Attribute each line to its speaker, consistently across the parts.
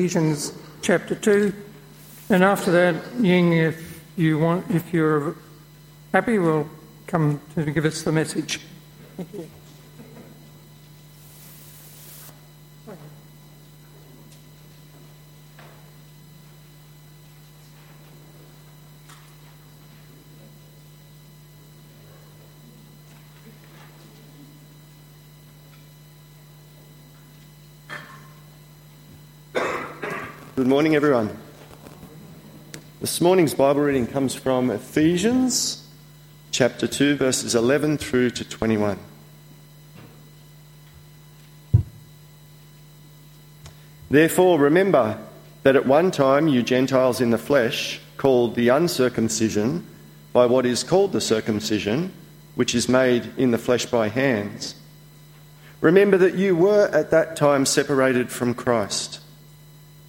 Speaker 1: Ephesians chapter 2. And after that, Ying, if you want, if you're happy, will come to give us the message. Thank you.
Speaker 2: Good morning, everyone. This morning's Bible reading comes from Ephesians chapter 2, verses 11 through to 21. Therefore, remember that at one time you Gentiles in the flesh, called the uncircumcision by what is called the circumcision, which is made in the flesh by hands, remember that you were at that time separated from Christ,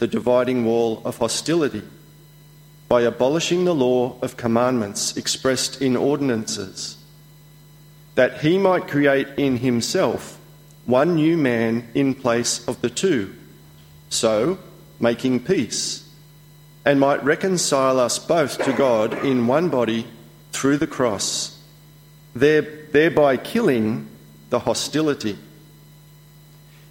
Speaker 2: the dividing wall of hostility by abolishing the law of commandments expressed in ordinances, that he might create in himself one new man in place of the two so making peace, and might reconcile us both to God in one body through the cross, thereby killing the hostility.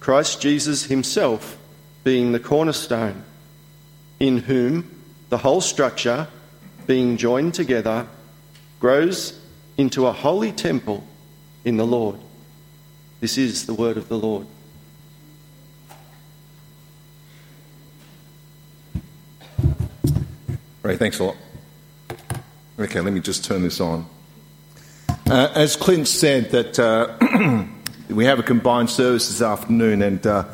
Speaker 2: Christ Jesus himself being the cornerstone, in whom the whole structure, being joined together, grows into a holy temple in the Lord. This is the word of the Lord.
Speaker 3: Ray, thanks a lot. Okay, let me just turn this on. Uh, as Clint said, that uh, we have a combined service this afternoon, and uh,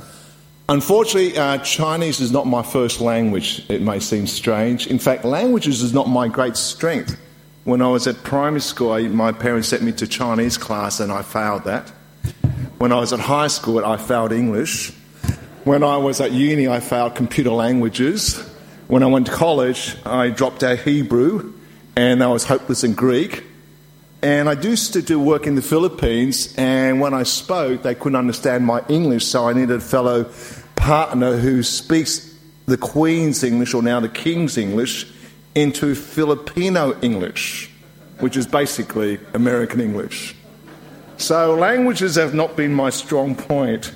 Speaker 3: unfortunately, uh, Chinese is not my first language. It may seem strange. In fact, languages is not my great strength. When I was at primary school, I, my parents sent me to Chinese class, and I failed that. When I was at high school, I failed English. When I was at uni, I failed computer languages. When I went to college, I dropped out Hebrew and I was hopeless in Greek. And I used to do work in the Philippines, and when I spoke, they couldn't understand my English, so I needed a fellow partner who speaks the Queen's English, or now the King's English, into Filipino English, which is basically American English. So languages have not been my strong point,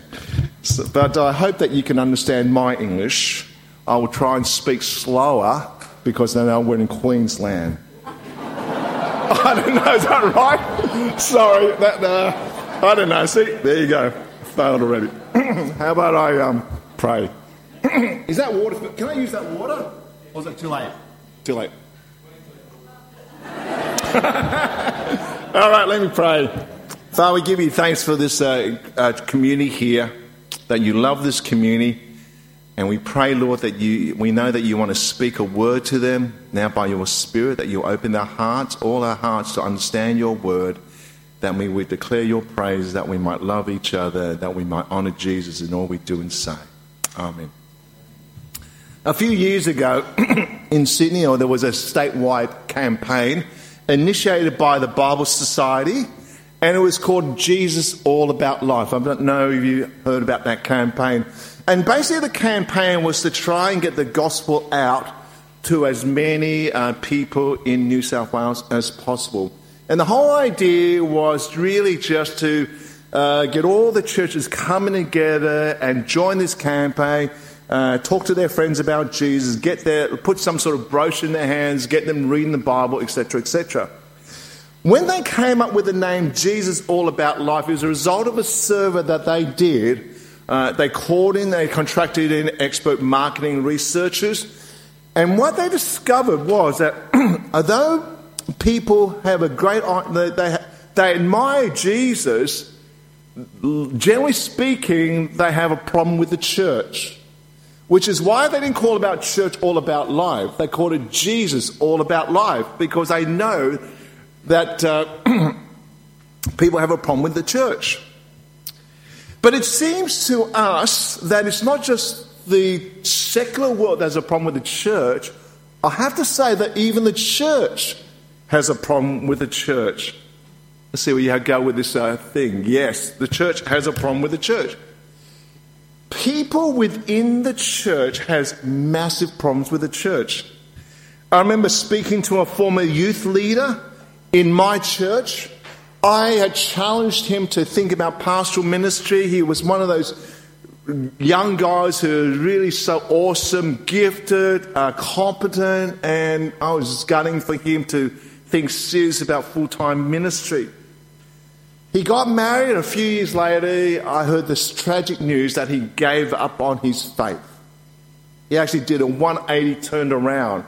Speaker 3: but I hope that you can understand my English. I will try and speak slower because I know we're in Queensland. I don't know, is that right? Sorry, that, uh, I don't know. See, there you go. Failed already. How about I um, pray? is that water? Can I use that water? Or is it too late? Too late. All right, let me pray. Father, we give you thanks for this uh, uh, community here, that you love this community. And we pray, Lord, that you, we know that you want to speak a word to them now by your Spirit, that you open their hearts, all our hearts, to understand your word, that we would declare your praise, that we might love each other, that we might honor Jesus in all we do and say. Amen. A few years ago in Sydney, oh, there was a statewide campaign initiated by the Bible Society, and it was called Jesus All About Life. I don't know if you heard about that campaign. And basically, the campaign was to try and get the gospel out to as many uh, people in New South Wales as possible. And the whole idea was really just to uh, get all the churches coming together and join this campaign uh, talk to their friends about Jesus, get their, put some sort of brochure in their hands, get them reading the Bible, etc., etc. When they came up with the name Jesus All About Life, it was a result of a survey that they did. Uh, they called in, they contracted in expert marketing researchers, and what they discovered was that although people have a great, they, they, they admire Jesus, generally speaking, they have a problem with the church. Which is why they didn't call about church all about life. They called it Jesus all about life because they know that uh, people have a problem with the church. But it seems to us that it's not just the secular world that has a problem with the church. I have to say that even the church has a problem with the church. Let's see where you go with this uh, thing. Yes, the church has a problem with the church. People within the church has massive problems with the church. I remember speaking to a former youth leader in my church. I had challenged him to think about pastoral ministry. He was one of those young guys who are really so awesome, gifted, uh, competent, and I was gunning for him to think serious about full time ministry. He got married, and a few years later, I heard this tragic news that he gave up on his faith. He actually did a 180 turned around.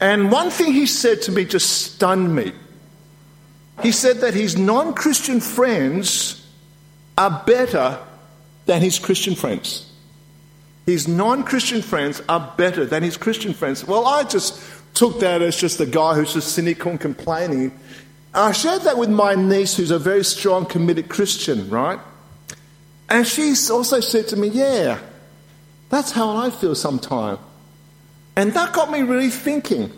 Speaker 3: And one thing he said to me just stunned me. He said that his non Christian friends are better than his Christian friends. His non Christian friends are better than his Christian friends. Well, I just took that as just a guy who's just cynical and complaining. I shared that with my niece, who's a very strong, committed Christian, right? And she also said to me, Yeah, that's how I feel sometimes. And that got me really thinking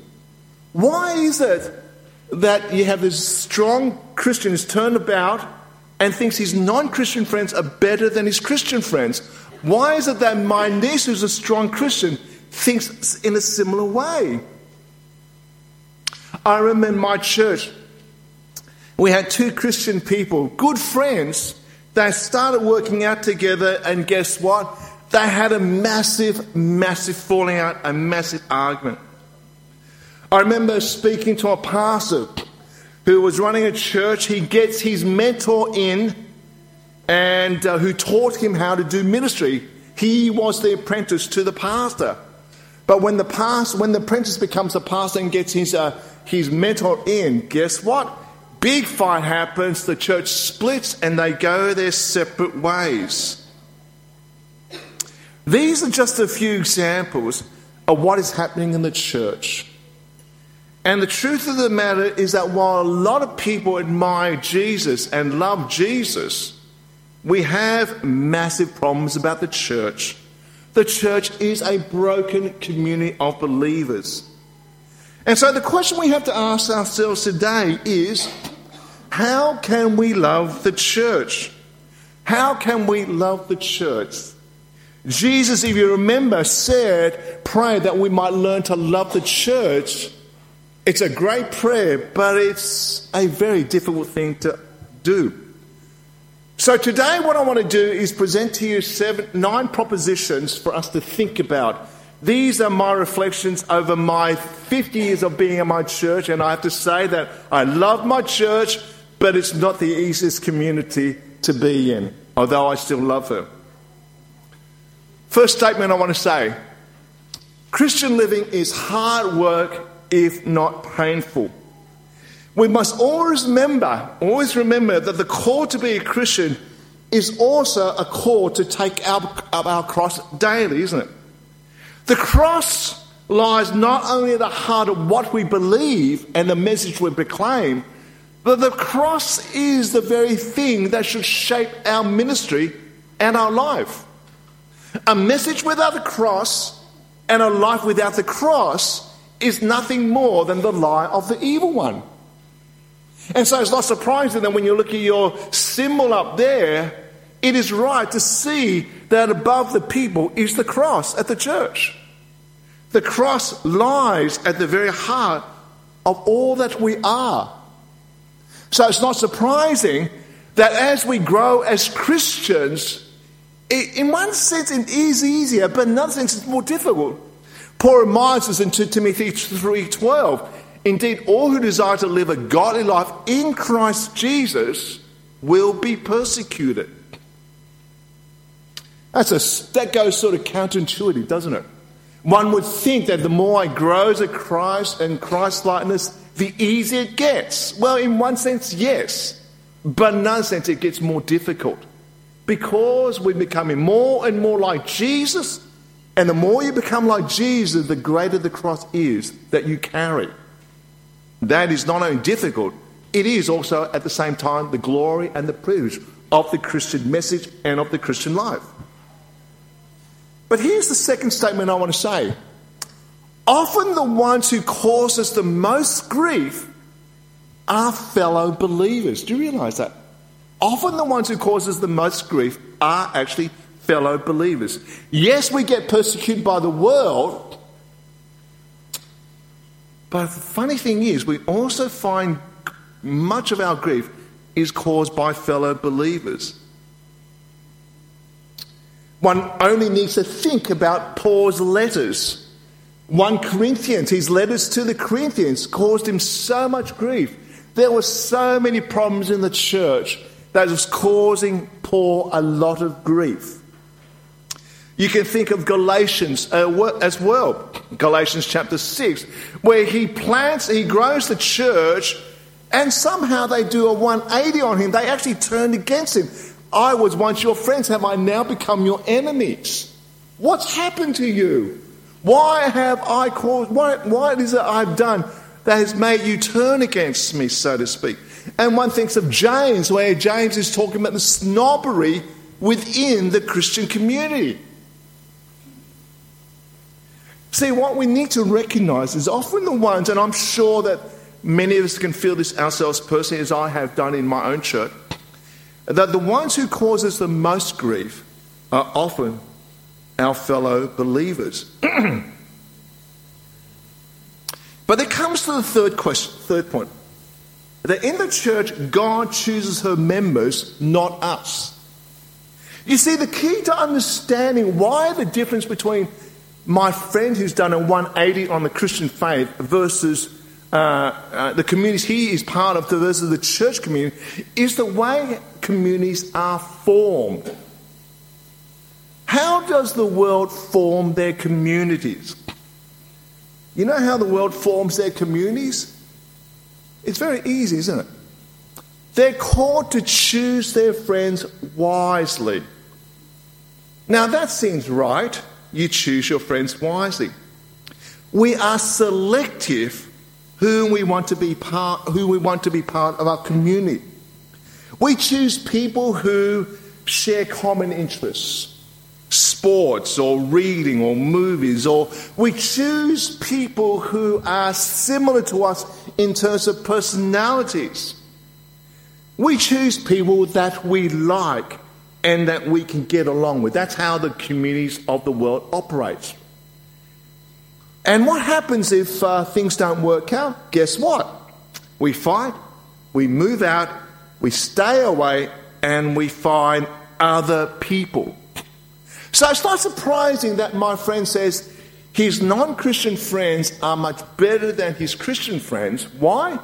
Speaker 3: why is it that you have this strong Christian who's turned about and thinks his non Christian friends are better than his Christian friends? Why is it that my niece, who's a strong Christian, thinks in a similar way? I remember in my church, we had two Christian people, good friends, they started working out together, and guess what? They had a massive, massive falling out, a massive argument. I remember speaking to a pastor who was running a church. He gets his mentor in and uh, who taught him how to do ministry. He was the apprentice to the pastor. But when the pastor, when the apprentice becomes a pastor and gets his, uh, his mentor in, guess what? Big fight happens, the church splits, and they go their separate ways. These are just a few examples of what is happening in the church. And the truth of the matter is that while a lot of people admire Jesus and love Jesus, we have massive problems about the church. The church is a broken community of believers. And so the question we have to ask ourselves today is how can we love the church? How can we love the church? Jesus, if you remember, said, pray that we might learn to love the church. It's a great prayer, but it's a very difficult thing to do. So today, what I want to do is present to you seven, nine propositions for us to think about. These are my reflections over my 50 years of being in my church, and I have to say that I love my church but it's not the easiest community to be in, although I still love her. First statement I want to say Christian living is hard work, if not painful. We must always remember, always remember that the call to be a Christian is also a call to take up our, our cross daily, isn't it? The cross lies not only at the heart of what we believe and the message we proclaim, but the cross is the very thing that should shape our ministry and our life. A message without the cross and a life without the cross is nothing more than the lie of the evil one. And so it's not surprising that when you look at your symbol up there, it is right to see that above the people is the cross at the church. The cross lies at the very heart of all that we are. So it's not surprising that as we grow as Christians, In one sense, it is easier, but in another sense, it's more difficult. Paul reminds us in 2 Timothy 3.12, Indeed, all who desire to live a godly life in Christ Jesus will be persecuted. That's a, that goes sort of counterintuitive, doesn't it? One would think that the more I grow a Christ and Christ likeness, the easier it gets. Well, in one sense, yes. But in another sense, it gets more difficult. Because we're becoming more and more like Jesus, and the more you become like Jesus, the greater the cross is that you carry. That is not only difficult, it is also at the same time the glory and the privilege of the Christian message and of the Christian life. But here's the second statement I want to say. Often the ones who cause us the most grief are fellow believers. Do you realize that? Often the ones who cause us the most grief are actually fellow believers. Yes, we get persecuted by the world, but the funny thing is, we also find much of our grief is caused by fellow believers. One only needs to think about Paul's letters. 1 Corinthians, his letters to the Corinthians caused him so much grief. There were so many problems in the church that was causing Paul a lot of grief. You can think of Galatians uh, as well, Galatians chapter 6, where he plants, he grows the church, and somehow they do a 180 on him. They actually turned against him. I was once your friends, have I now become your enemies? What's happened to you? Why have I caused, Why? what is it I've done that has made you turn against me, so to speak? And one thinks of James, where James is talking about the snobbery within the Christian community. See, what we need to recognize is often the ones, and I'm sure that many of us can feel this ourselves personally, as I have done in my own church, that the ones who cause us the most grief are often our fellow believers. but it comes to the third question, third point. That in the church, God chooses her members, not us. You see, the key to understanding why the difference between my friend who's done a 180 on the Christian faith versus uh, uh, the communities he is part of versus the church community is the way communities are formed. How does the world form their communities? You know how the world forms their communities? It's very easy, isn't it? They're called to choose their friends wisely. Now that seems right you choose your friends wisely. We are selective who we want to be part, who we want to be part of our community. We choose people who share common interests, sports or reading or movies, or we choose people who are similar to us in terms of personalities. We choose people that we like and that we can get along with. That's how the communities of the world operate. And what happens if uh, things don't work out? Guess what? We fight, we move out, we stay away, and we find other people. So it's not surprising that my friend says his non Christian friends are much better than his Christian friends. Why?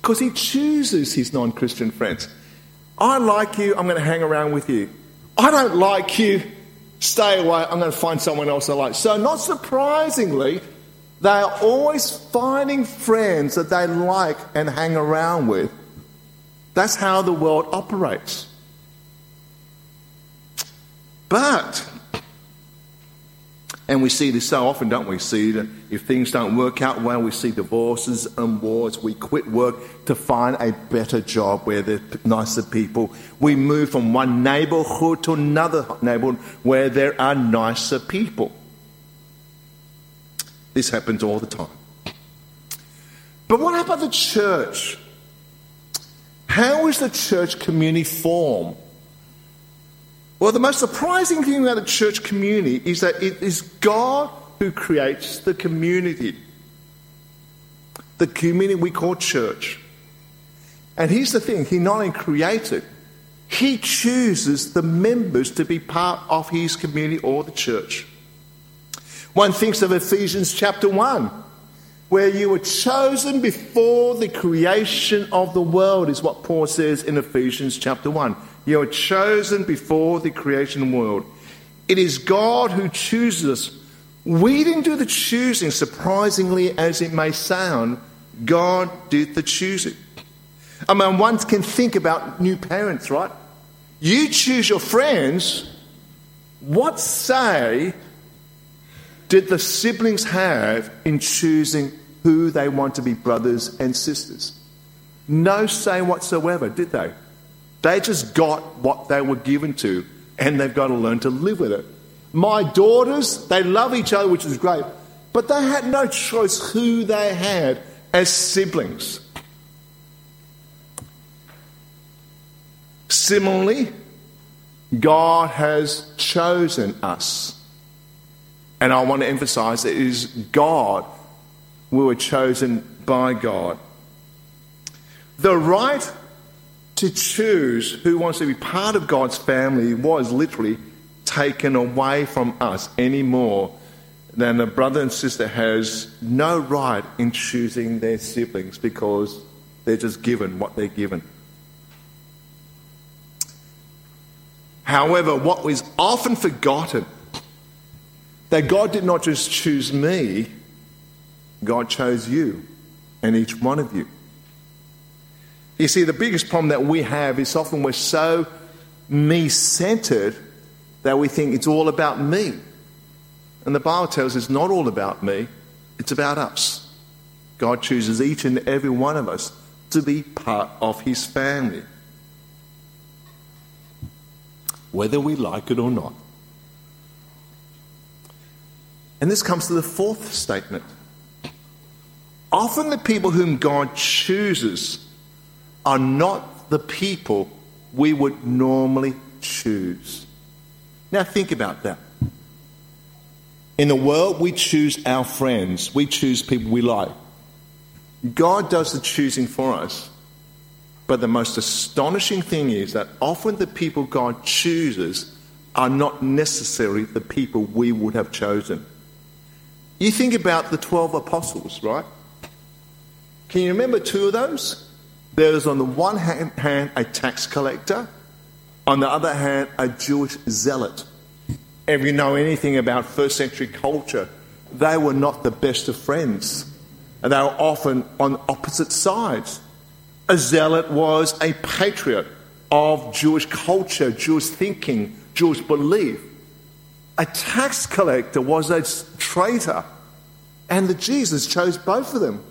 Speaker 3: Because he chooses his non Christian friends. I like you, I'm going to hang around with you. I don't like you, stay away, I'm going to find someone else I like. So, not surprisingly, they are always finding friends that they like and hang around with. That's how the world operates. But and we see this so often, don't we? See that if things don't work out well, we see divorces and wars. We quit work to find a better job where there are nicer people. We move from one neighborhood to another neighborhood where there are nicer people. This happens all the time. But what about the church? How is the church community formed? Well, the most surprising thing about the church community is that it is God who creates the community. The community we call church. And here's the thing He not only creates it, He chooses the members to be part of his community or the church. One thinks of Ephesians chapter 1, where you were chosen before the creation of the world, is what Paul says in Ephesians chapter 1. You are chosen before the creation world. It is God who chooses us. We didn't do the choosing, surprisingly as it may sound. God did the choosing. I mean, one can think about new parents, right? You choose your friends. What say did the siblings have in choosing who they want to be brothers and sisters? No say whatsoever, did they? They just got what they were given to, and they've got to learn to live with it. My daughters, they love each other, which is great, but they had no choice who they had as siblings. Similarly, God has chosen us. And I want to emphasize it is God. We were chosen by God. The right to choose who wants to be part of God's family was literally taken away from us any more than a brother and sister has no right in choosing their siblings because they're just given what they're given. However, what was often forgotten that God did not just choose me, God chose you and each one of you. You see, the biggest problem that we have is often we're so me centered that we think it's all about me. And the Bible tells us it's not all about me, it's about us. God chooses each and every one of us to be part of his family. Whether we like it or not. And this comes to the fourth statement. Often the people whom God chooses are not the people we would normally choose. Now, think about that. In the world, we choose our friends, we choose people we like. God does the choosing for us. But the most astonishing thing is that often the people God chooses are not necessarily the people we would have chosen. You think about the 12 apostles, right? Can you remember two of those? There was on the one hand a tax collector, on the other hand a Jewish zealot. If you know anything about first century culture, they were not the best of friends. And they were often on opposite sides. A zealot was a patriot of Jewish culture, Jewish thinking, Jewish belief. A tax collector was a traitor. And the Jesus chose both of them.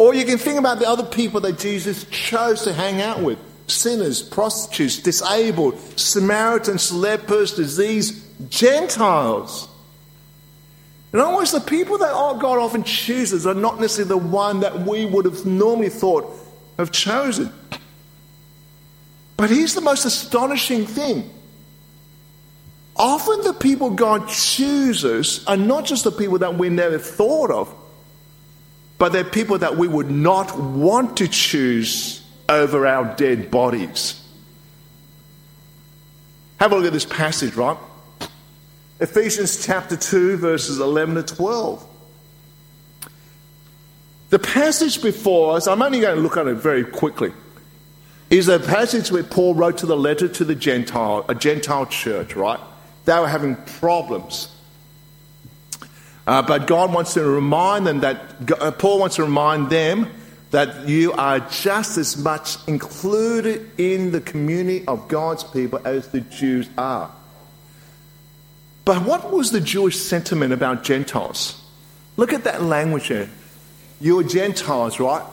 Speaker 3: Or you can think about the other people that Jesus chose to hang out with sinners, prostitutes, disabled, Samaritans, lepers, disease, Gentiles. In other words, the people that God often chooses are not necessarily the one that we would have normally thought have chosen. But here's the most astonishing thing. Often the people God chooses are not just the people that we never thought of, but they're people that we would not want to choose over our dead bodies. Have a look at this passage, right? Ephesians chapter 2, verses 11 to 12. The passage before us, I'm only going to look at it very quickly, is a passage where Paul wrote to the letter to the Gentile, a Gentile church, right? They were having problems. Uh, but God wants to remind them that, uh, Paul wants to remind them that you are just as much included in the community of God's people as the Jews are. But what was the Jewish sentiment about Gentiles? Look at that language there. You are Gentiles, right?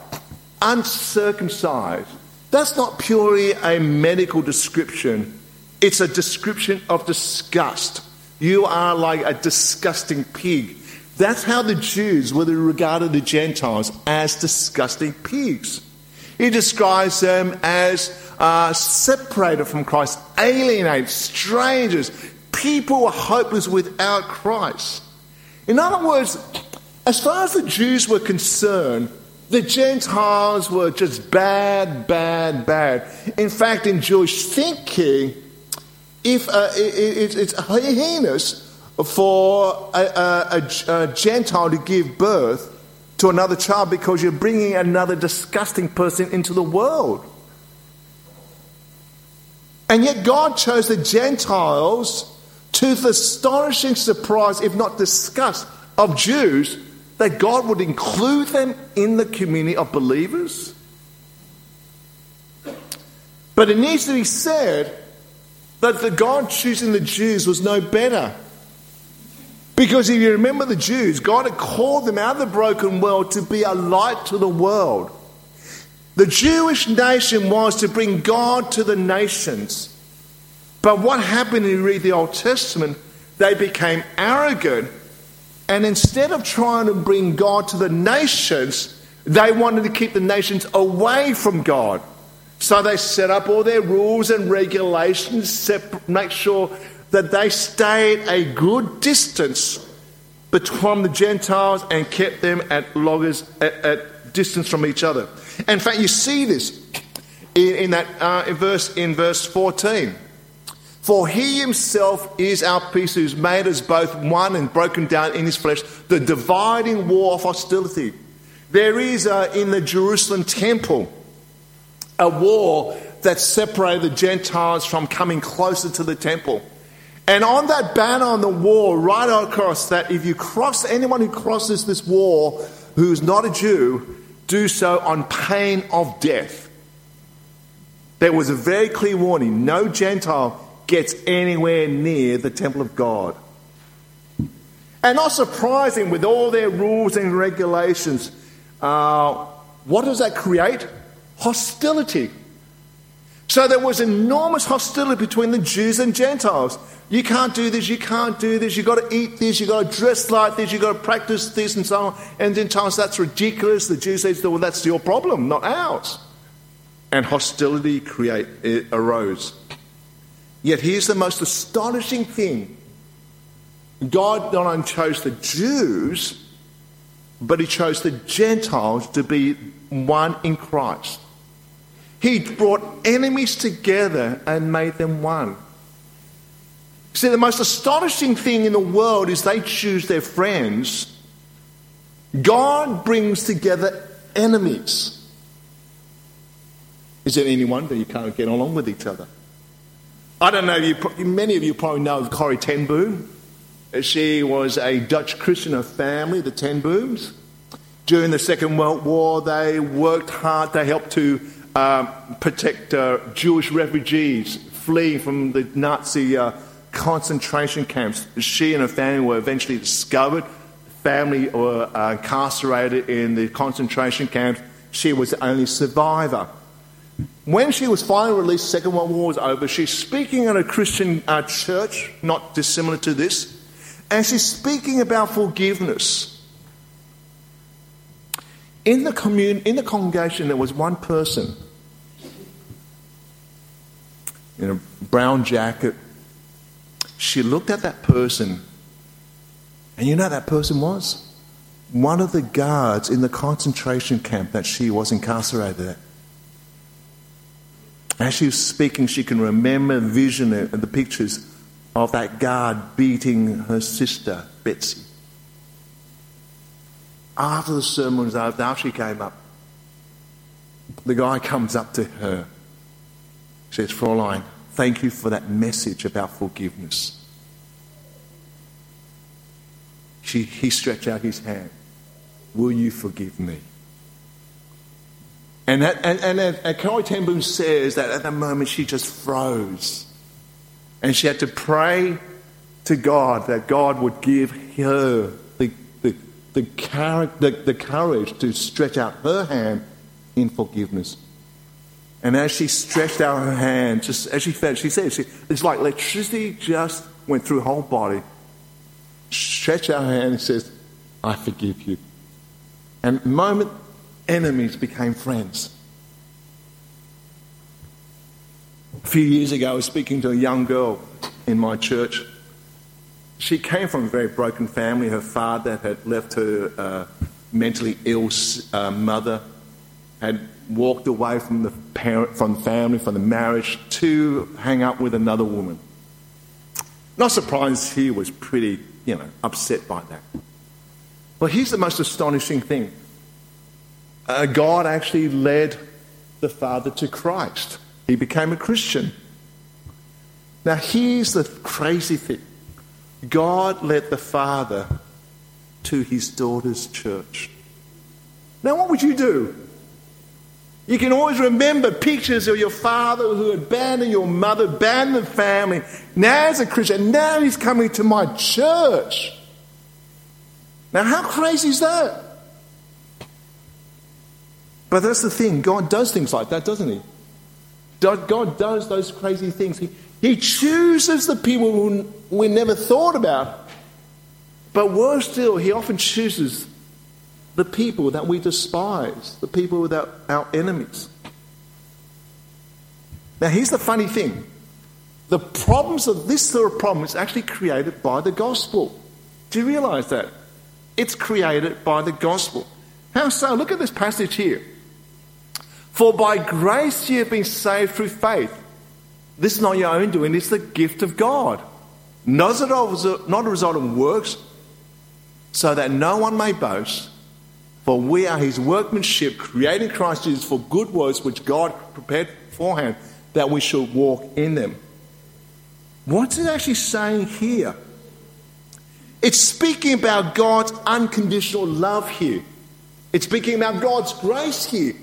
Speaker 3: Uncircumcised. That's not purely a medical description, it's a description of disgust. You are like a disgusting pig. That's how the Jews would have regarded the Gentiles as disgusting pigs. He describes them as uh, separated from Christ, alienated, strangers, people were hopeless without Christ. In other words, as far as the Jews were concerned, The Gentiles were just bad, bad, bad. In fact, in Jewish thinking, if uh, it, it, it's heinous for a, a, a, Gentile to give birth to another child because you're bringing another disgusting person into the world. And yet, God chose the Gentiles to the astonishing surprise, if not disgust, of Jews that God would include them in the community of believers? But it needs to be said that the God choosing the Jews was no better. Because if you remember the Jews, God had called them out of the broken world to be a light to the world. The Jewish nation was to bring God to the nations. But what happened when you read the Old Testament? They became arrogant and instead of trying to bring God to the nations, they wanted to keep the nations away from God. So they set up all their rules and regulations, make sure that they stayed a good distance between the Gentiles and kept them at loggers at, at distance from each other. In fact, you see this in, in that uh, in verse in verse 14. For he himself is our peace, who's made us both one and broken down in his flesh, the dividing wall of hostility. There is uh, in the Jerusalem temple a wall that separated the Gentiles from coming closer to the temple. And on that banner on the wall, right across that, if you cross anyone who crosses this wall who's not a Jew, do so on pain of death. There was a very clear warning no Gentile gets anywhere near the temple of God. And not surprising, with all their rules and regulations, uh, what does that create? Hostility. So there was enormous hostility between the Jews and Gentiles. You can't do this, you can't do this, you've got to eat this, you've got to dress like this, you've got to practice this, and so on. And Gentiles, that's ridiculous. The Jews say, well, that's your problem, not ours. And hostility create, eh, arose. Yet here's the most astonishing thing God not only chose the Jews, but He chose the Gentiles to be one in Christ. He brought enemies together and made them one. See, the most astonishing thing in the world is they choose their friends. God brings together enemies. Is it any wonder you can't get along with each other? I don't know, you, many of you probably know of Corrie ten Boom. She was a Dutch Christian family, the ten Booms. During the Second World War, they worked hard to help to um, protect uh, Jewish refugees fleeing from the Nazi uh, concentration camps. She and her family were eventually discovered. Family were uh, incarcerated in the concentration camps. She was the only survivor. When she was finally released, Second World War was over, she's speaking at a Christian uh, church, not dissimilar to this, and she's speaking about forgiveness. In the, commun- in the congregation, there was one person in a brown jacket. She looked at that person, and you know that person was? One of the guards in the concentration camp that she was incarcerated at. As she was speaking, she can remember the vision and the pictures of that guard beating her sister, Betsy. After the sermon was over, after she came up, the guy comes up to her, says, Fraulein, thank you for that message about forgiveness. She, he stretched out his hand. Will you forgive me? And, that, and, and, and Corrie ten Boom says that at that moment she just froze. And she had to pray to God that God would give her the, the, the, the, the courage to stretch out her hand in forgiveness. And as she stretched out her hand, just as she felt, she said, she, it's like electricity just went through her whole body. Stretched out her hand and says, I forgive you. And the moment enemies became friends. A few years ago, I was speaking to a young girl in my church. She came from a very broken family. Her father had left her uh, mentally ill uh, mother, had walked away from the parent, from family, from the marriage to hang out with another woman. Not surprised he was pretty, you know, upset by that. But here's the most astonishing thing uh, God actually led the father to Christ. He became a Christian. Now, here's the crazy thing God led the father to his daughter's church. Now, what would you do? You can always remember pictures of your father who abandoned your mother, abandoned the family. Now, as a Christian, now he's coming to my church. Now, how crazy is that? But that's the thing. God does things like that, doesn't he? God does those crazy things. He, he chooses the people who we never thought about. But worse still, he often chooses the people that we despise, the people that are our enemies. Now, here's the funny thing the problems of this sort of problem is actually created by the gospel. Do you realize that? It's created by the gospel. How so? Look at this passage here. For by grace you have been saved through faith. This is not your own doing, it's the gift of God. Not a result of works, so that no one may boast. For we are his workmanship, created Christ Jesus for good works which God prepared beforehand that we should walk in them. What's it actually saying here? It's speaking about God's unconditional love here. It's speaking about God's grace here.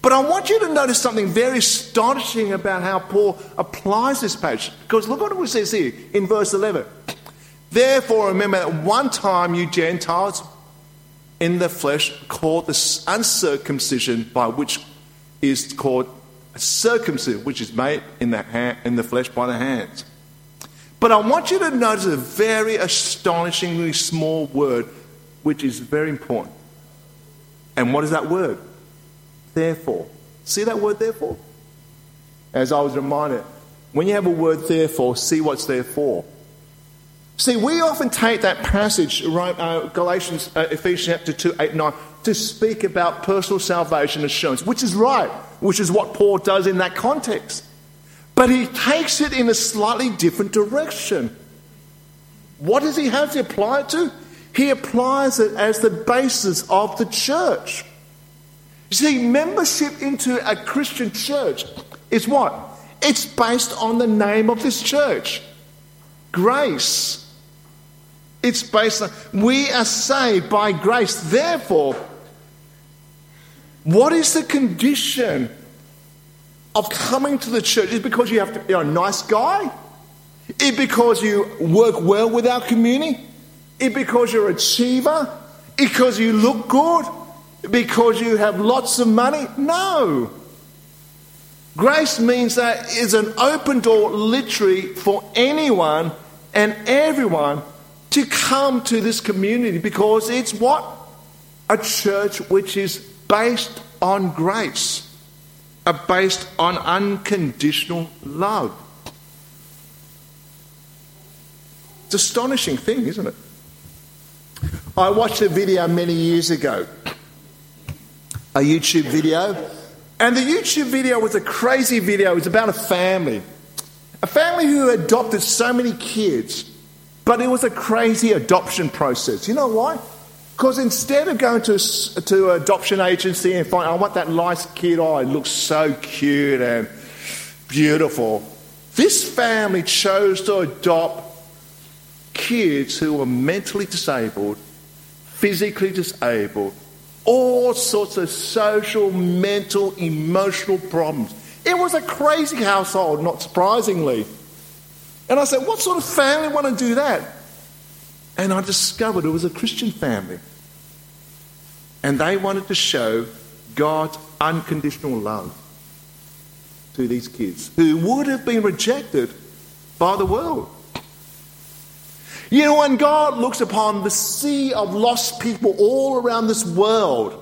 Speaker 3: But I want you to notice something very astonishing about how Paul applies this passage. Because look what it says here in verse 11. Therefore, remember that one time you Gentiles in the flesh called the uncircumcision, by which is called circumcision, which is made in the, hand, in the flesh by the hands. But I want you to notice a very astonishingly small word, which is very important. And what is that word? Therefore. See that word, therefore? As I was reminded, when you have a word, therefore, see what's there for. See, we often take that passage, right, uh, Galatians, uh, Ephesians chapter 2, 8, 9, to speak about personal salvation assurance, which is right, which is what Paul does in that context. But he takes it in a slightly different direction. What does he have to apply it to? He applies it as the basis of the church. You see, membership into a Christian church is what? It's based on the name of this church grace. It's based on, we are saved by grace. Therefore, what is the condition of coming to the church? Is because you have to be a nice guy? Is because you work well with our community? Is because you're an achiever? Because you look good? Because you have lots of money? No. Grace means that it's an open door literally for anyone and everyone to come to this community because it's what? A church which is based on grace, are based on unconditional love. It's an astonishing thing, isn't it? I watched a video many years ago, a YouTube video, and the YouTube video was a crazy video. It was about a family, a family who adopted so many kids but it was a crazy adoption process. You know why? Because instead of going to, to an adoption agency and find, I want that nice kid, oh, it looks so cute and beautiful, this family chose to adopt kids who were mentally disabled, physically disabled, all sorts of social, mental, emotional problems. It was a crazy household, not surprisingly. And I said, What sort of family want to do that? And I discovered it was a Christian family. And they wanted to show God's unconditional love to these kids who would have been rejected by the world. You know, when God looks upon the sea of lost people all around this world,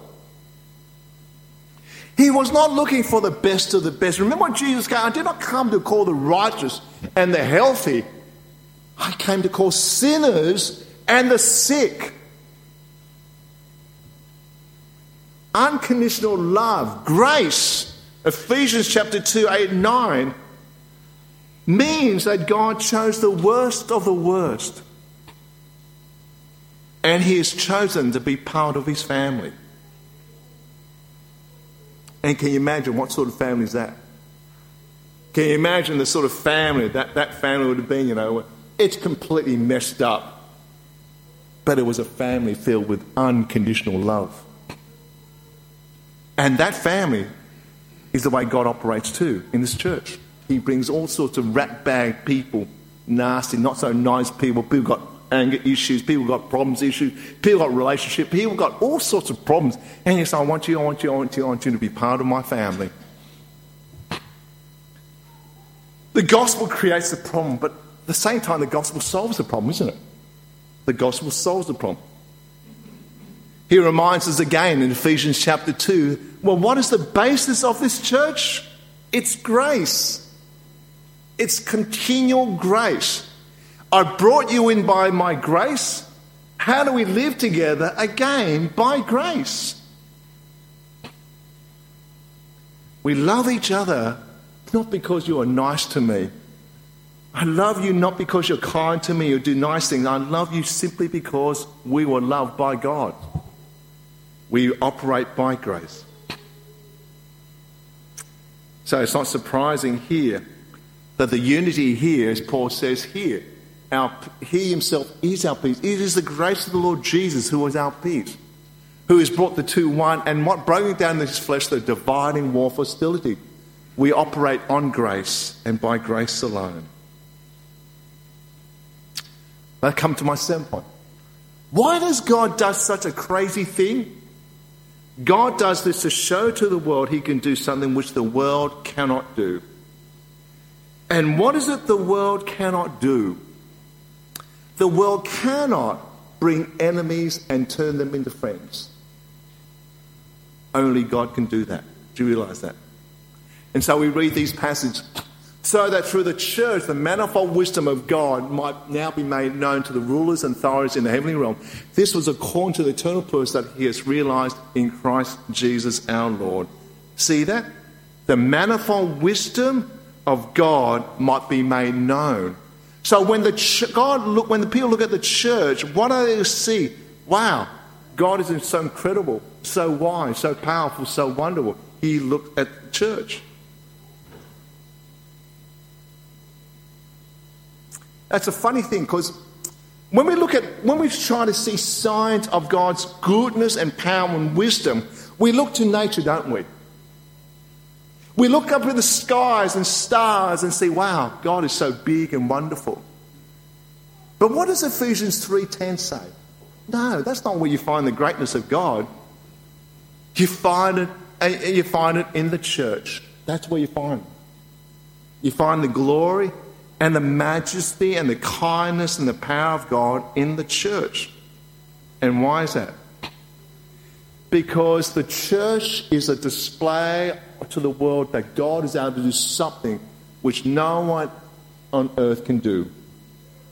Speaker 3: he was not looking for the best of the best. Remember what Jesus came? I did not come to call the righteous and the healthy. I came to call sinners and the sick. unconditional love, grace, Ephesians chapter 2, 8, 9, means that God chose the worst of the worst. And He has chosen to be part of His family. And can you imagine what sort of family is that? Can you imagine the sort of family that that family would have been? You know, it's completely messed up. But it was a family filled with unconditional love. And that family is the way God operates too in this church. He brings all sorts of rat bag people, nasty, not so nice people, people got anger issues, people got problems issues, people got relationship, people got all sorts of problems. And says, I want you, I want you, I want you, I want you to be part of my family. The gospel creates the problem, but at the same time, the gospel solves the problem, isn't it? The gospel solves the problem. He reminds us again in Ephesians chapter 2 well, what is the basis of this church? It's grace, it's continual grace. I brought you in by my grace. How do we live together? Again, by grace. We love each other not because you are nice to me. I love you not because you're kind to me or do nice things. I love you simply because we were loved by God. We operate by grace. So it's not surprising here that the unity here, as Paul says here, our, he himself is our peace. It is the grace of the Lord Jesus who is our peace, who has brought the two one, and what broken down this flesh, the dividing of hostility. We operate on grace and by grace alone. Now come to my second point. Why does God do such a crazy thing? God does this to show to the world he can do something which the world cannot do. And what is it the world cannot do? The world cannot bring enemies and turn them into friends. Only God can do that. Do you realize that? And so we read these passages so that through the church, the manifold wisdom of God might now be made known to the rulers and authorities in the heavenly realm. This was according to the eternal purpose that He has realized in Christ Jesus our Lord. See that? The manifold wisdom of God might be made known. So when the ch- God look, when the people look at the church, what do they see? Wow, God is so incredible, so wise, so powerful, so wonderful. He looked at the church. That's a funny thing because when we look at, when we try to see signs of God's goodness and power and wisdom, we look to nature, don't we? We look up at the skies and stars and see, wow, God is so big and wonderful. But what does Ephesians 3:10 say? No, that's not where you find the greatness of God. You find it, eh, you find it in the church. That's where you find it. You find the glory and the majesty and the kindness and the power of God in the church. And why is that? Because the church is a display to the world that God is able to do something which no one on earth can do.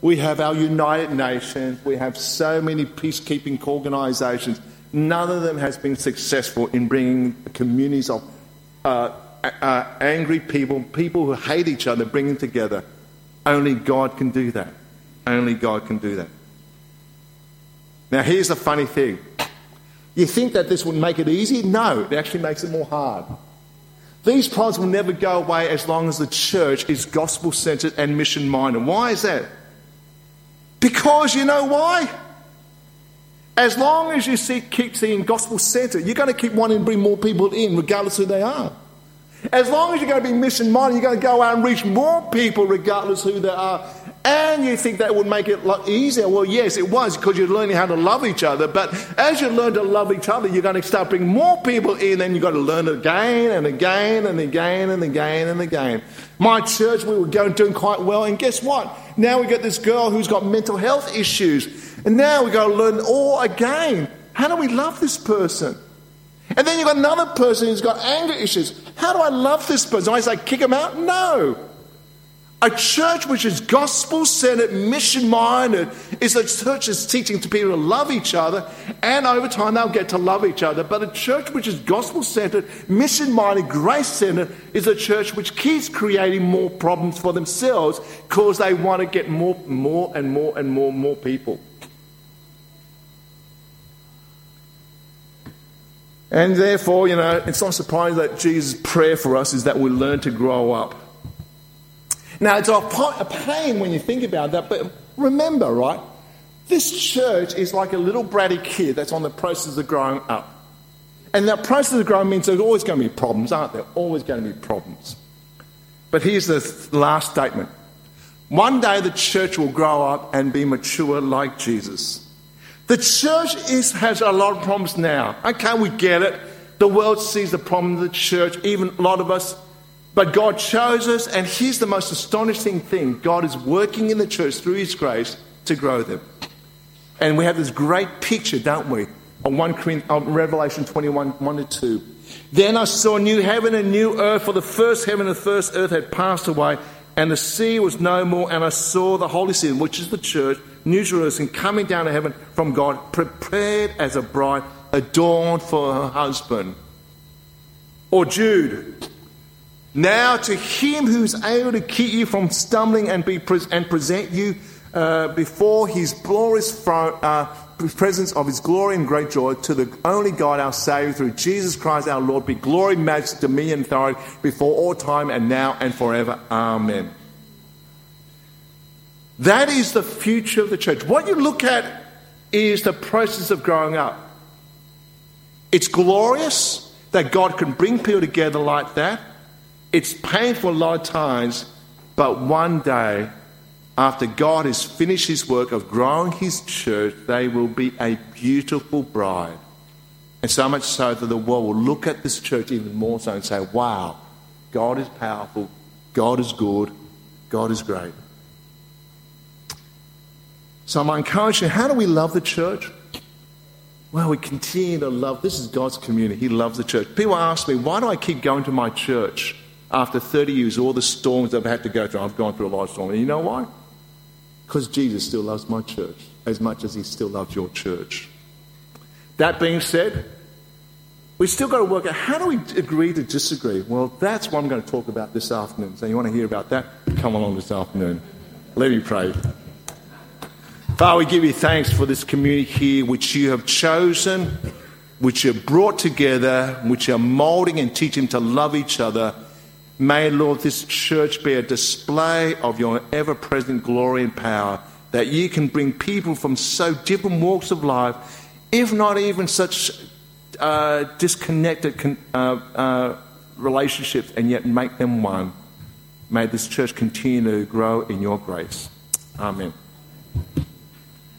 Speaker 3: We have our United Nations, we have so many peacekeeping organizations. None of them has been successful in bringing communities of uh, uh, angry people, people who hate each other, bringing together. Only God can do that. Only God can do that. Now, here's the funny thing. You think that this would make it easy? No, it actually makes it more hard. These problems will never go away as long as the church is gospel centered and mission minded. Why is that? Because you know why? As long as you see, keep seeing gospel centered, you're going to keep wanting to bring more people in, regardless who they are. As long as you're going to be mission minded, you're going to go out and reach more people regardless who they are. And you think that would make it easier. Well, yes, it was because you're learning how to love each other. But as you learn to love each other, you're going to start bringing more people in, and you've got to learn again and again and again and again and again. My church, we were going doing quite well, and guess what? Now we got this girl who's got mental health issues, and now we got to learn all again. How do we love this person? And then you've got another person who's got anger issues. How do I love this person? I say kick him out? No. A church which is gospel centered, mission minded, is a church that's teaching to people to love each other, and over time they'll get to love each other. But a church which is gospel centered, mission minded, grace centered, is a church which keeps creating more problems for themselves because they want to get more, more and more and more and more people. And therefore, you know, it's not surprising that Jesus' prayer for us is that we learn to grow up. Now, it's a pain when you think about that, but remember, right? This church is like a little bratty kid that's on the process of growing up. And that process of growing means there's always going to be problems, aren't there? Always going to be problems. But here's the last statement One day the church will grow up and be mature like Jesus. The church is, has a lot of problems now. Okay, we get it. The world sees the problem of the church, even a lot of us but God chose us, and here's the most astonishing thing God is working in the church through His grace to grow them. And we have this great picture, don't we? On 1 on um, Revelation 21 1 to 2. Then I saw new heaven and new earth, for the first heaven and the first earth had passed away, and the sea was no more. And I saw the holy city, which is the church, New Jerusalem, coming down to heaven from God, prepared as a bride, adorned for her husband. Or Jude. Now, to him who's able to keep you from stumbling and, be pre- and present you uh, before his glorious uh, presence of his glory and great joy, to the only God our Saviour, through Jesus Christ our Lord, be glory, majesty, dominion, authority before all time and now and forever. Amen. That is the future of the church. What you look at is the process of growing up. It's glorious that God can bring people together like that. It's painful a lot of times, but one day, after God has finished his work of growing his church, they will be a beautiful bride. And so much so that the world will look at this church even more so and say, wow, God is powerful, God is good, God is great. So I'm encouraging how do we love the church? Well, we continue to love. This is God's community. He loves the church. People ask me, why do I keep going to my church? after 30 years, all the storms I've had to go through, I've gone through a lot of storms. And you know why? Because Jesus still loves my church as much as he still loves your church. That being said, we still got to work out how do we agree to disagree? Well, that's what I'm going to talk about this afternoon. So, you want to hear about that? Come along this afternoon. Let me pray. Father, we give you thanks for this community here which you have chosen, which you have brought together, which you are molding and teaching to love each other May, Lord, this church be a display of your ever present glory and power, that you can bring people from so different walks of life, if not even such uh, disconnected uh, uh, relationships, and yet make them one. May this church continue to grow in your grace. Amen.